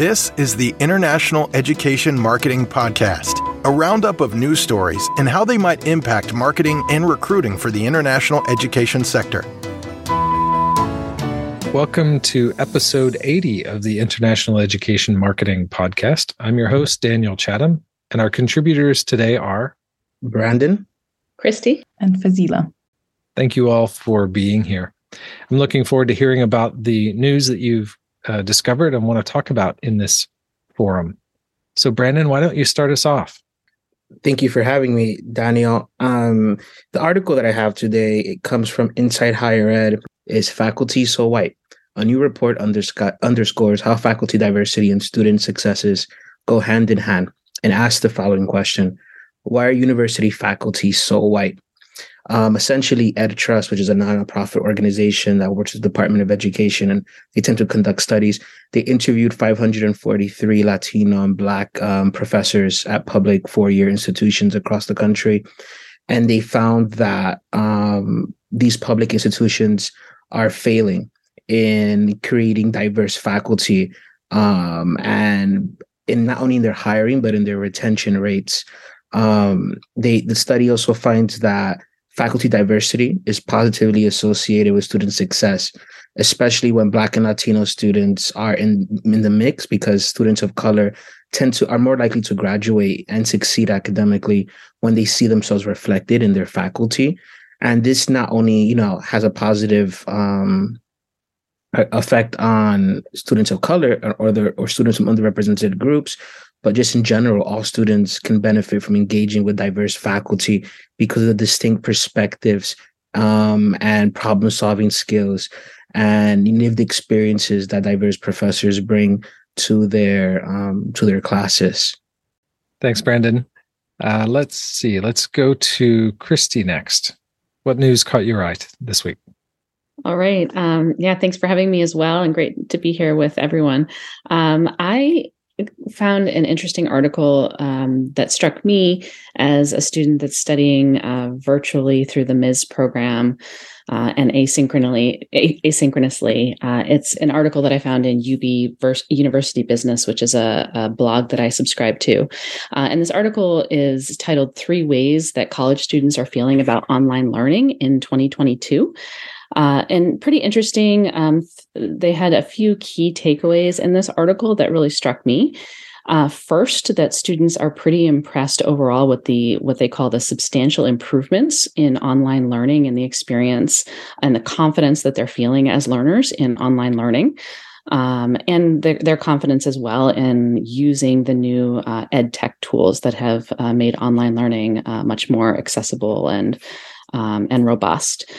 This is the International Education Marketing Podcast, a roundup of news stories and how they might impact marketing and recruiting for the international education sector. Welcome to episode 80 of the International Education Marketing Podcast. I'm your host, Daniel Chatham, and our contributors today are Brandyn, Kristy, and Fazila. Thank you all for being here. I'm looking forward to hearing about the news that you've uh, discovered and want to talk about in this forum. So, Brandyn, why don't you start us off? Thank you for having me, Daniel. Um, the article that I have today it comes from Inside Higher Ed. Is faculty so white? A new report undersc- underscores how faculty diversity and student successes go hand in hand, and asks the following question: Why are university faculty so white? Um, essentially, EdTrust, which is a nonprofit organization that works with the Department of Education, and they tend to conduct studies. They interviewed 543 Latino and Black um, professors at public four-year institutions across the country, and they found that um, these public institutions are failing in creating diverse faculty um, and in not only in their hiring but in their retention rates. Um, they the study also finds that faculty diversity is positively associated with student success, especially when Black and Latino students are in, in the mix because students of color tend to are more likely to graduate and succeed academically when they see themselves reflected in their faculty. And this not only, you know, has a positive um, effect on students of color or, or, the, or students from underrepresented groups, but just in general, all students can benefit from engaging with diverse faculty because of the distinct perspectives um, and problem solving skills and lived experiences that diverse professors bring to their um, to their classes. Thanks, Brandyn. Uh, let's see. Let's go to Kristy next. What news caught your eye this week? All right. Um, yeah, thanks for having me as well, and great to be here with everyone. Um, I found an interesting article um, that struck me as a student that's studying uh, virtually through the MIS program uh, and asynchronously. Asynchronously, uh, it's an article that I found in UB Vers- University Business, which is a, a, blog that I subscribe to. Uh, and this article is titled Three Ways That College Students Are Feeling About Online Learning in 2022. Uh, and pretty interesting. Um, they had a few key takeaways in this article that really struck me. Uh, first, that students are pretty impressed overall with the what they call the substantial improvements in online learning and the experience and the confidence that they're feeling as learners in online learning. Um, and their, their, confidence as well in using the new uh, ed tech tools that have uh, made online learning uh, much more accessible and um, and robust.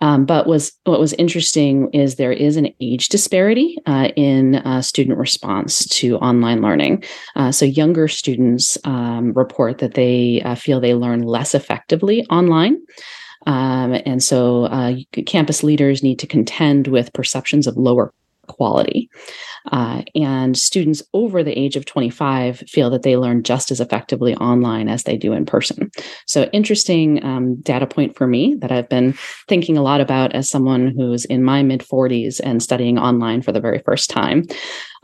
Um, but was what was interesting is there is an age disparity uh, in uh, student response to online learning. Uh, so younger students um, report that they uh, feel they learn less effectively online. Um, and so uh, campus leaders need to contend with perceptions of lower quality. Uh, and students over the age of 25 feel that they learn just as effectively online as they do in person. So, interesting um, data point for me that I've been thinking a lot about as someone who's in my mid 40s and studying online for the very first time.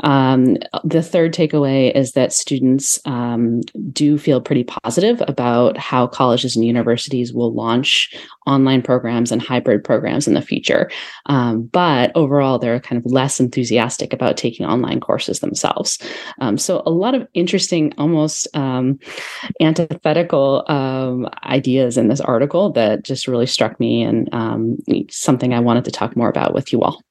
Um, the third takeaway is that students um, do feel pretty positive about how colleges and universities will launch online programs and hybrid programs in the future. Um, but overall, they're kind of less enthusiastic about taking online courses themselves. Um, so, a lot of interesting, almost um, antithetical um, ideas in this article that just really struck me and something I wanted to talk more about with you all.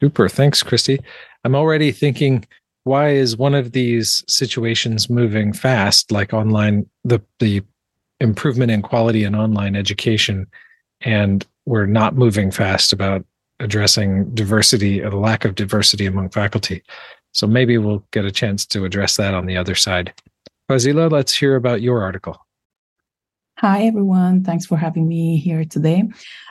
Super. Thanks, Kristy. I'm already thinking, why is one of these situations moving fast, like online, the, the improvement in quality in online education, and we're not moving fast about addressing diversity the lack of diversity among faculty. So maybe we'll get a chance to address that on the other side. Fazila, let's hear about your article. Hi, everyone. Thanks for having me here today.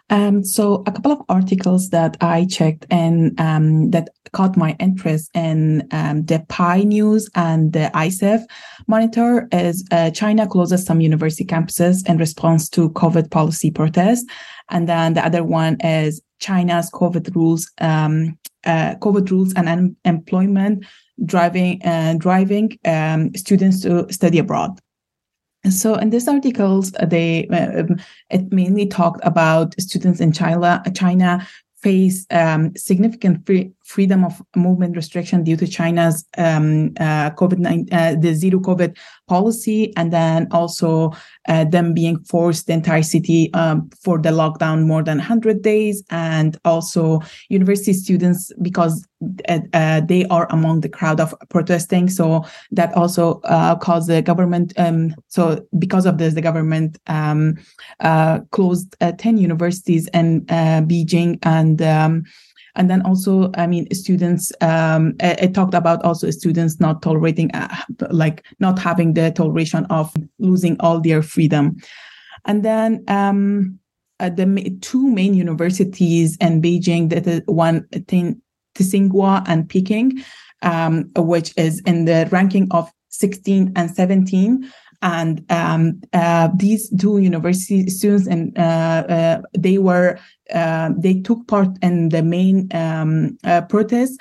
Um, so, a couple of articles that I checked and um, that caught my interest in um, the PIE News and the ICEF monitor is uh, China closes some university campuses in response to COVID policy protests. And then the other one is China's COVID rules um, uh, COVID rules and unemployment driving uh, driving um, students to study abroad. So in these articles, they um, it mainly talked about students in China, China face um, significant free, freedom of movement restriction due to China's um, uh, COVID uh, the zero COVID policy, and then also uh, them being forced the entire city um, for the lockdown more than 100 days, and also university students because uh, uh, they are among the crowd of protesting. So that also uh, caused the government. Um, so because of this, the government um, closed 10 universities in Beijing and um, and then also i mean students um it, talked about also students not tolerating uh, like not having the toleration of losing all their freedom and then um uh, the two main universities in beijing that is one thing Tsinghua and Peking, um, which is in the ranking of 16 and 17 and um, uh, these two university students and uh, uh, they were uh, they took part in the main um, uh, protest.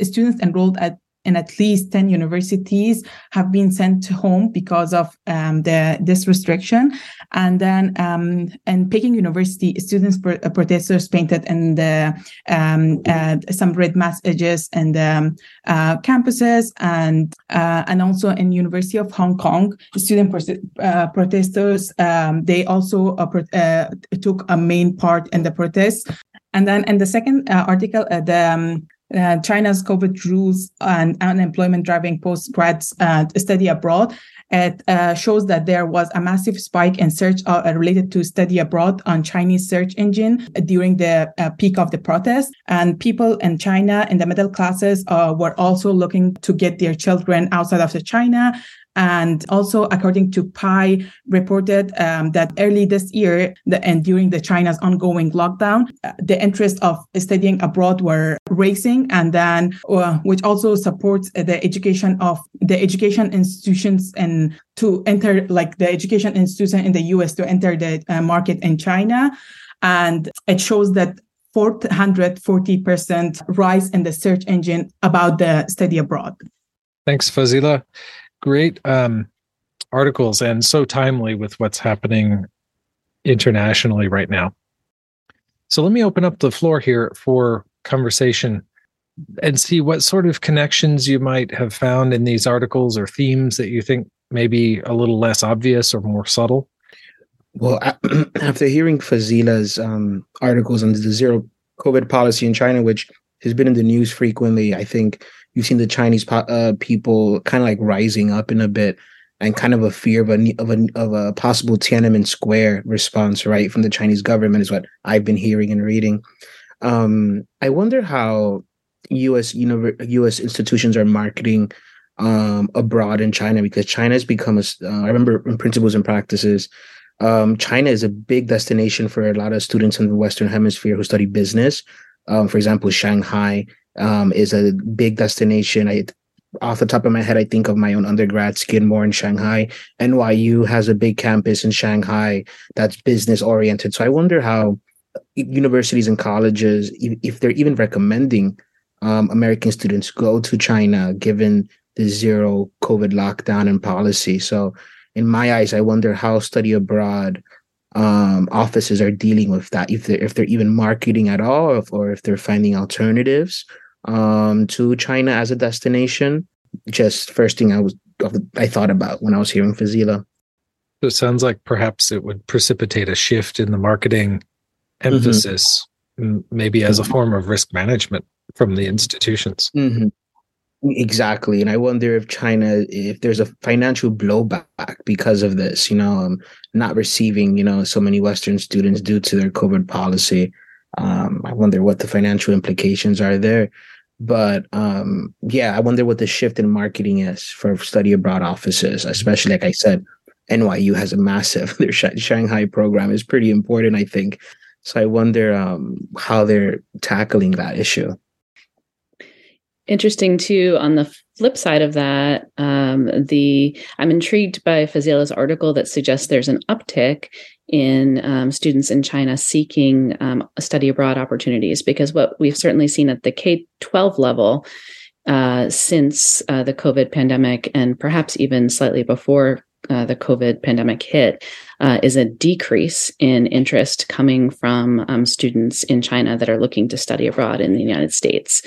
Students enrolled at in at least 10 universities have been sent home because of um, the this restriction. And then um, in Peking University students uh, protesters painted in the um, uh, some red messages the um, uh, campuses. And uh, and also in University of Hong Kong student uh, protesters um, they also uh, took a main part in the protest. And then in the second article the um, uh, China's COVID rules and unemployment driving post grad uh, study abroad. It uh, shows that there was a massive spike in search uh, related to study abroad on Chinese search engine during the uh, peak of the protest. And people in China in the middle classes were also looking to get their children outside of the China and also, according to PIE, reported um, that early this year the, and during the China's ongoing lockdown, uh, the interest of studying abroad were raising, and then uh, which also supports the education of the education institutions and to enter like the education institution in the U.S. to enter the uh, market in China, and it shows that 440% rise in the search engine about the study abroad. Thanks, Fazila great um, articles and so timely with what's happening internationally right now. So let me open up the floor here for conversation and see what sort of connections you might have found in these articles or themes that you think may be a little less obvious or more subtle. Well, after hearing Fazila's um, articles on the zero COVID policy in China, which has been in the news frequently, I think you've seen the Chinese po- uh, people kind of like rising up in a bit and kind of a fear of a of a of a possible Tiananmen Square response, right, from the Chinese government is what I've been hearing and reading. Um, I wonder how U.S. U.S. institutions are marketing um, abroad in China because China has become a. Uh, I remember in principles and practices, um, China is a big destination for a lot of students in the Western Hemisphere who study business. Um, for example, Shanghai um, is a big destination. I off the top of my head, I think of my own undergrad, Skidmore in Shanghai. NYU has a big campus in Shanghai that's business oriented. So I wonder how universities and colleges, if they're even recommending um, American students go to China, given the zero COVID lockdown and policy. So in my eyes, I wonder how study abroad um, offices are dealing with that. If they're if they're even marketing at all, or if, or if they're finding alternatives um, to China as a destination. Just first thing I was I thought about when I was hearing Fazila. So it sounds like perhaps it would precipitate a shift in the marketing emphasis, mm-hmm. maybe as a form of risk management from the institutions. Mm-hmm. Exactly. And I wonder if China, if there's a financial blowback because of this, you know, um, not receiving, you know, so many Western students due to their COVID policy. Um, I wonder what the financial implications are there. But um, yeah, I wonder what the shift in marketing is for study abroad offices, especially like I said, NYU has a massive their Shanghai program is pretty important, I think. So I wonder um, how they're tackling that issue. Interesting too on the flip side of that um, the i'm intrigued by fazila's article that suggests there's an uptick in um, students in china seeking um, study abroad opportunities because what we've certainly seen at the k-12 level uh, since uh, the covid pandemic and perhaps even slightly before uh, the COVID pandemic hit uh, is a decrease in interest coming from um, students in China that are looking to study abroad in the United States.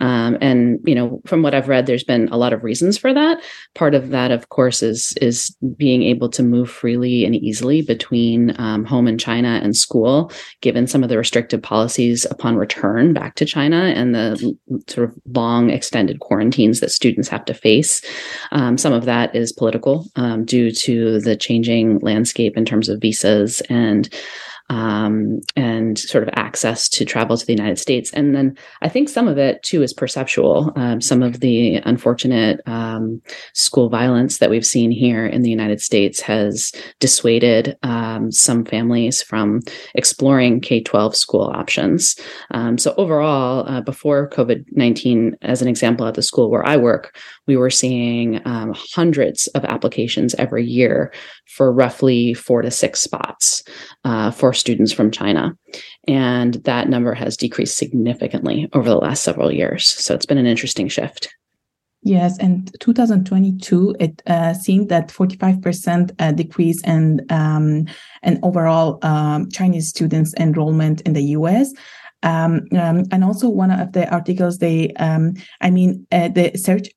Um, and you know, from what I've read, there's been a lot of reasons for that. Part of that, of course, is is being able to move freely and easily between um, home in China and school, given some of the restrictive policies upon return back to China and the sort of long extended quarantines that students have to face. Um, some of that is political um, due to the changing landscape in terms of visas and um, and sort of access to travel to the United States. And then I think some of it too is perceptual. Um, some of the unfortunate um, school violence that we've seen here in the United States has dissuaded um, some families from exploring K 12 school options. Um, so, overall, uh, before COVID 19, as an example, at the school where I work, we were seeing um, hundreds of applications every year for roughly four to six spots uh, for students from China. And that number has decreased significantly over the last several years. So it's been an interesting shift. Yes, and 2022, it uh, seemed that 45% uh, decrease in um, in overall um, Chinese students enrollment in the U.S. Um, um, and also one of the articles, they, um, I mean, uh, the search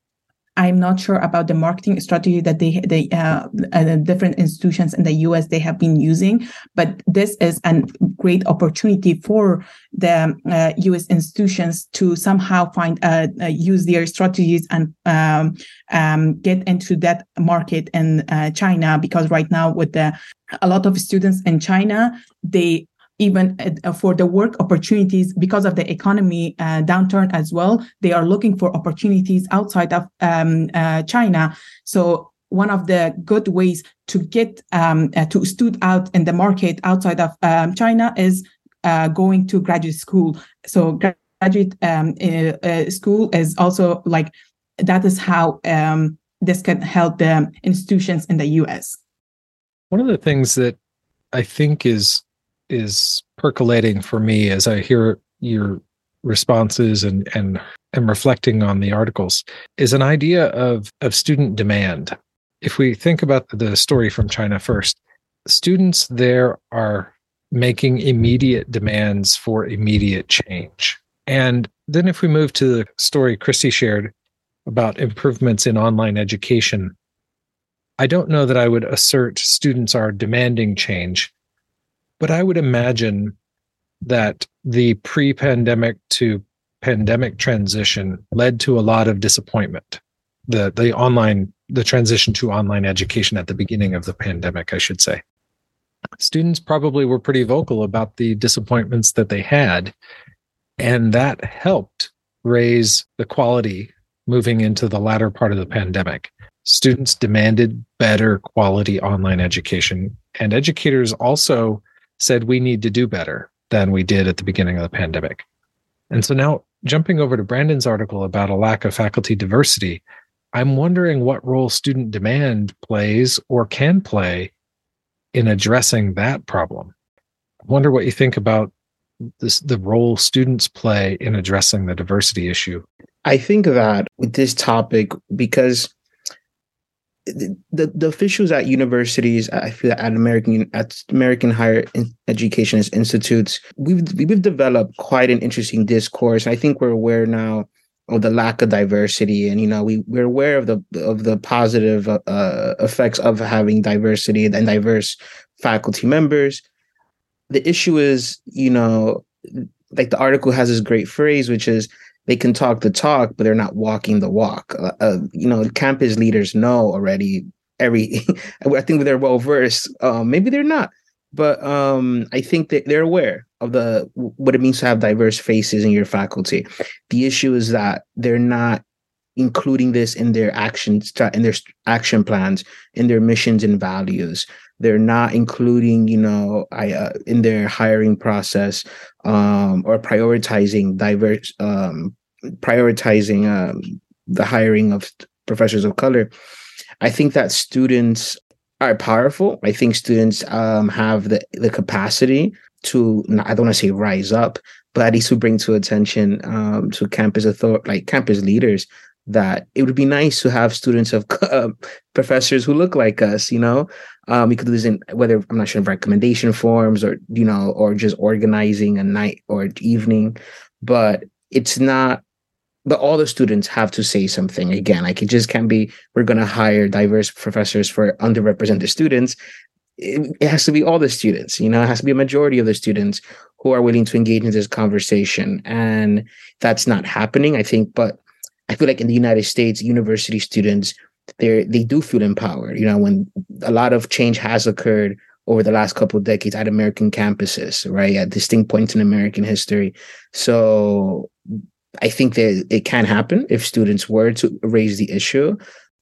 I'm not sure about the marketing strategy that they they uh, uh, different institutions in the U.S. they have been using, but this is a great opportunity for the uh, U.S. institutions to somehow find uh, uh, use their strategies and um, um, get into that market in uh, China because right now with the a lot of students in China they even uh, for the work opportunities because of the economy uh, downturn as well they are looking for opportunities outside of um, uh, china. So one of the good ways to get um, uh, to stood out in the market outside of um, china is uh, going to graduate school. So graduate um, uh, school is also like that is how um, this can help the institutions in the us one of the things that i think is is percolating for me as I hear your responses and and am reflecting on the articles is an idea of of student demand. If we think about the story from China first, students there are making immediate demands for immediate change. And then if we move to the story Kristy shared about improvements in online education, I don't know that I would assert students are demanding change but I would imagine that the pre pandemic to pandemic transition led to a lot of disappointment. The, the online, the transition to online education at the beginning of the pandemic, I should say. Students probably were pretty vocal about the disappointments that they had. And that helped raise the quality moving into the latter part of the pandemic. Students demanded better quality online education, and educators also said we need to do better than we did at the beginning of the pandemic. And so now, jumping over to Brandyn's article about a lack of faculty diversity, I'm wondering what role student demand plays or can play in addressing that problem. I wonder what you think about this the role students play in addressing the diversity issue. I think that with this topic, because the the officials at universities, I feel at American at American higher education institutes, we've we've developed quite an interesting discourse. I think we're aware now of the lack of diversity, and you know we we're aware of the of the positive uh, effects of having diversity and diverse faculty members. The issue is, you know, like the article has this great phrase, which is they can talk the talk, but they're not walking the walk. Uh, uh, you know, campus leaders know already every. I think they're well versed. Um, maybe they're not, but um, I think that they're aware of the what it means to have diverse faces in your faculty. The issue is that they're not including this in their actions in their action plans in their missions and values they're not including you know I, uh, in their hiring process um, or prioritizing diverse um, prioritizing um, the hiring of professors of color, I think that students are powerful. I think students um, have the, the capacity to, I don't want to say rise up, but at least to bring to attention um, to campus author- like campus leaders that it would be nice to have students of uh, professors who look like us, you know, um, we could do this in whether I'm not sure recommendation forms or, you know, or just organizing a night or evening, but it's not but all the students have to say something. Again like it just can't be we're going to hire diverse professors for underrepresented students. It, it, has to be all the students you know? It has to be a majority of the students who are willing to engage in this conversation. And that's not happening i think but i feel like in the united states university students they they do feel empowered. You know when a lot of change has occurred over the last couple of decades at american campuses right? At distinct points in american history. So I think that it can happen if students were to raise the issue.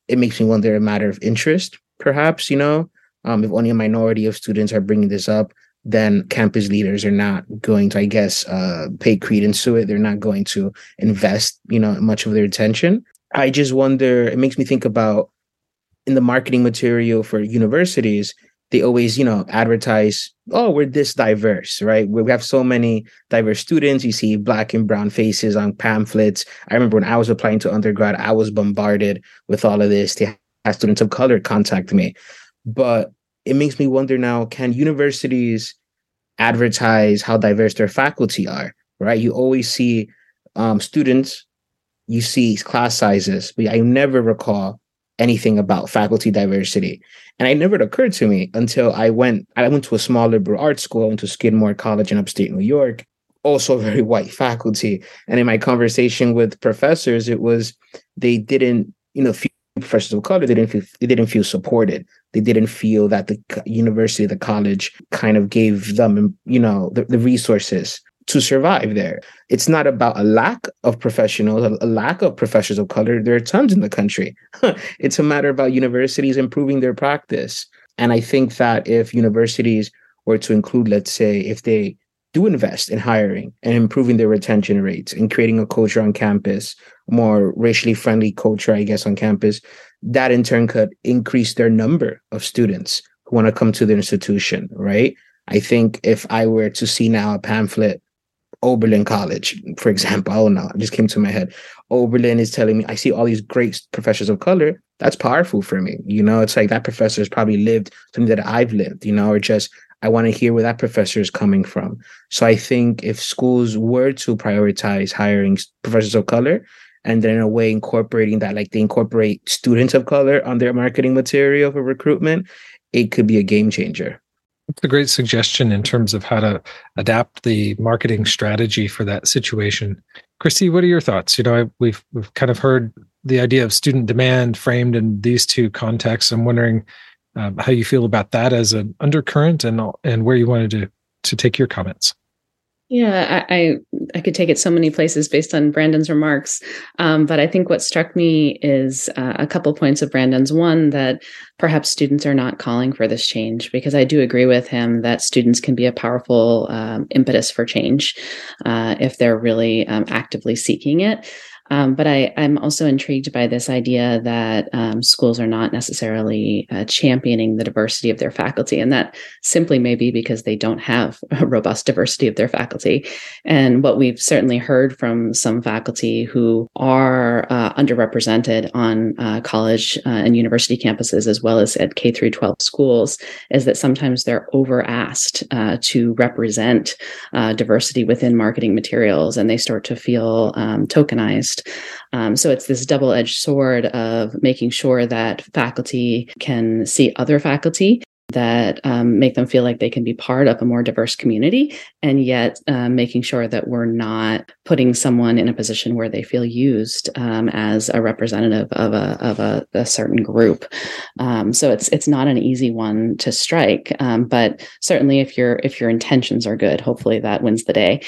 It makes me wonder a matter of interest, perhaps, you know, um, if only a minority of students are bringing this up, then campus leaders are not going to, I guess, uh, pay credence to it. They're not going to invest, you know, much of their attention. I just wonder, it makes me think about in the marketing material for universities, they always, you know, advertise, oh, we're this diverse, right? We have so many diverse students. You see black and brown faces on pamphlets. I remember when I was applying to undergrad, I was bombarded with all of this. They had students of color contact me. But it makes me wonder now, can universities advertise how diverse their faculty are, right? You always see um, students, you see class sizes, but I never recall anything about faculty diversity. And it never occurred to me until I went, I went to a small liberal arts school, I went to Skidmore College in upstate New York, also very white faculty. And in my conversation with professors, it was they didn't, you know, feel professors of color, they didn't feel they didn't feel supported. They didn't feel that the university, the college kind of gave them, you know, the, the resources to survive there. It's not about a lack of professionals, a, lack of professors of color. There are tons in the country. it's a matter about universities improving their practice. And I think that if universities were to include, let's say, if they do invest in hiring and improving their retention rates and creating a culture on campus, more racially friendly culture, I guess, on campus, that in turn could increase their number of students who want to come to the institution, right? I think if I were to see now a pamphlet Oberlin College, for example. Oh no, it just came to my head. Oberlin is telling me I see all these great professors of color. That's powerful for me. You know, it's like that professor has probably lived something that I've lived, you know, or just I want to hear where that professor is coming from. So I think if schools were to prioritize hiring professors of color and then in a way incorporating that, like they incorporate students of color on their marketing material for recruitment, it could be a game changer. That's a great suggestion in terms of how to adapt the marketing strategy for that situation. Kristy, what are your thoughts? You know, I, we've we've kind of heard the idea of student demand framed in these two contexts. I'm wondering um, how you feel about that as an undercurrent, and and where you wanted to to take your comments. Yeah, I, I, I could take it so many places based on Brandyn's remarks, um, but I think what struck me is uh, a couple points of Brandyn's. One that perhaps students are not calling for this change because I do agree with him that students can be a powerful um, impetus for change uh, if they're really um, actively seeking it. Um, but I, am also intrigued by this idea that um, schools are not necessarily uh, championing the diversity of their faculty. And that simply may be because they don't have a robust diversity of their faculty. And what we've certainly heard from some faculty who are uh, underrepresented on uh, college uh, and university campuses, as well as at K through 12 schools, is that sometimes they're over asked uh, to represent uh, diversity within marketing materials and they start to feel um, tokenized um, so it's this double edged sword of making sure that faculty can see other faculty that um, make them feel like they can be part of a more diverse community and yet uh, making sure that we're not putting someone in a position where they feel used um, as a representative of a of a, a certain group. Um, so it's it's not an easy one to strike um, but certainly if your if your intentions are good hopefully that wins the day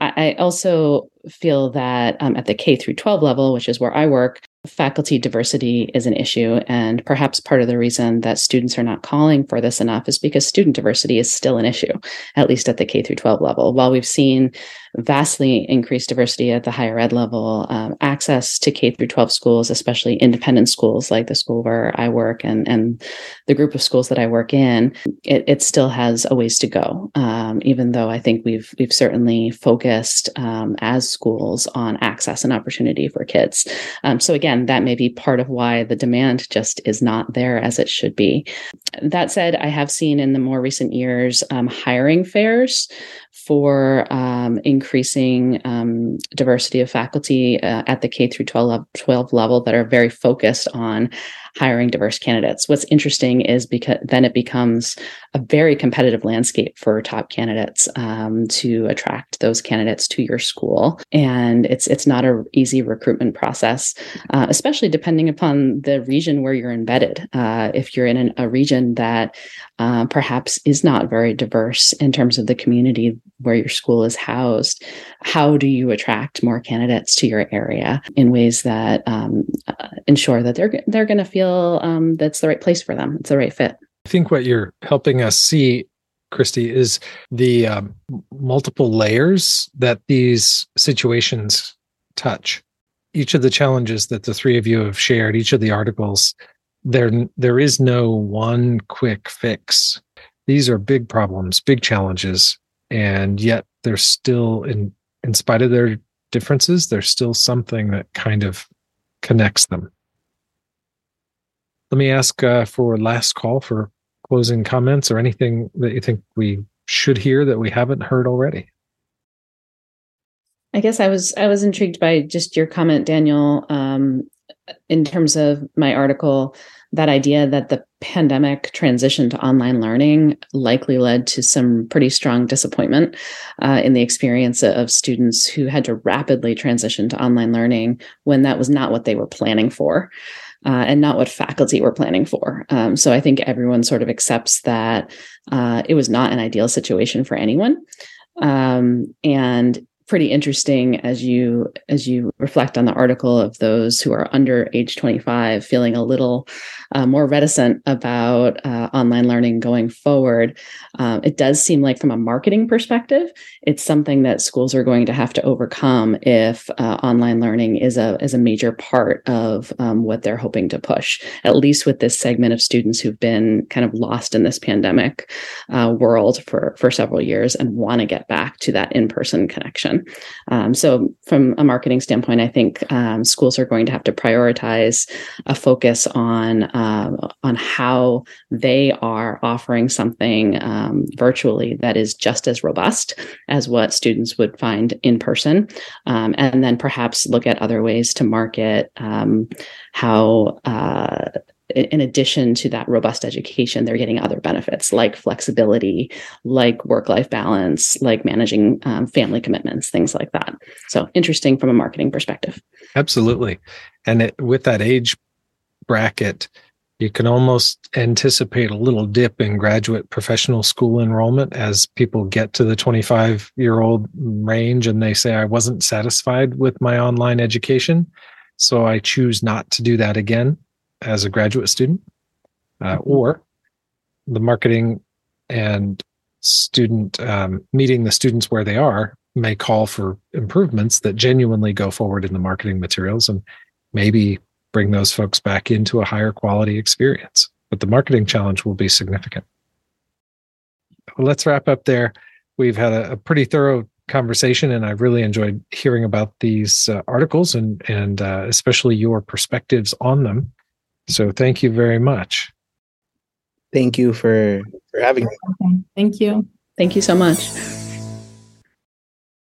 I also feel that um, at the K through 12 level, which is where I work, faculty diversity is an issue. And perhaps part of the reason that students are not calling for this enough is because student diversity is still an issue, at least at the K through 12 level. While we've seen vastly increased diversity at the higher ed level, um, access to K through 12 schools, especially independent schools like the school where I work and, and the group of schools that I work in, it, it still has a ways to go. Um, even though I think we've we've certainly focused um, as schools on access and opportunity for kids. Um, so again, that may be part of why the demand just is not there as it should be. That said, I have seen in the more recent years um, hiring fairs for um, increasing um, diversity of faculty uh, at the K through 12, 12 level that are very focused on hiring diverse candidates. What's interesting is because then it becomes a very competitive landscape for top candidates um, to attract those candidates to your school, and it's it's not an easy recruitment process, uh, especially depending upon the region where you're embedded. Uh, if you're in an, a region that uh, perhaps is not very diverse in terms of the community where your school is housed, how do you attract more candidates to your area in ways that um, uh, ensure that they're they're going to feel um, that's the right place for them. It's the right fit. I think what you're helping us see, Kristy, is the um, multiple layers that these situations touch. Each of the challenges that the three of you have shared, each of the articles, there there is no one quick fix. These are big problems, big challenges, and yet they're still in in spite of their differences, there's still something that kind of connects them. Let me ask uh, for last call for closing comments or anything that you think we should hear that we haven't heard already. I guess I was I was intrigued by just your comment, Daniel, um, in terms of my article. That idea that the pandemic transition to online learning likely led to some pretty strong disappointment uh, in the experience of students who had to rapidly transition to online learning when that was not what they were planning for uh, and not what faculty were planning for. Um, so I think everyone sort of accepts that uh, it was not an ideal situation for anyone. Um, and pretty interesting as you as you reflect on the article of those who are under age 25 feeling a little uh, more reticent about uh, online learning going forward. Um, it does seem like, from a marketing perspective, it's something that schools are going to have to overcome if uh, online learning is a is a major part of um, what they're hoping to push. At least with this segment of students who've been kind of lost in this pandemic uh, world for for several years and want to get back to that in person connection. Um, so, from a marketing standpoint, I think um, schools are going to have to prioritize a focus on uh, on how they are offering something um, virtually that is just as robust as what students would find in person, um, and then perhaps look at other ways to market um, how. Uh, in addition to that robust education, they're getting other benefits like flexibility, like work life balance, like managing um, family commitments, things like that. So interesting from a marketing perspective. Absolutely. And it, with that age bracket, you can almost anticipate a little dip in graduate professional school enrollment as people get to the 25 year old range and they say, I wasn't satisfied with my online education. So I choose not to do that again as a graduate student. Uh, mm-hmm. or the marketing and student um, meeting the students where they are may call for improvements that genuinely go forward in the marketing materials and maybe bring those folks back into a higher quality experience. But the marketing challenge will be significant. Let's wrap up there. We've had a, a pretty thorough conversation, and I've really enjoyed hearing about these uh, articles and and uh, especially your perspectives on them. So thank you very much. Thank you for for having me. Thank you. Thank you so much.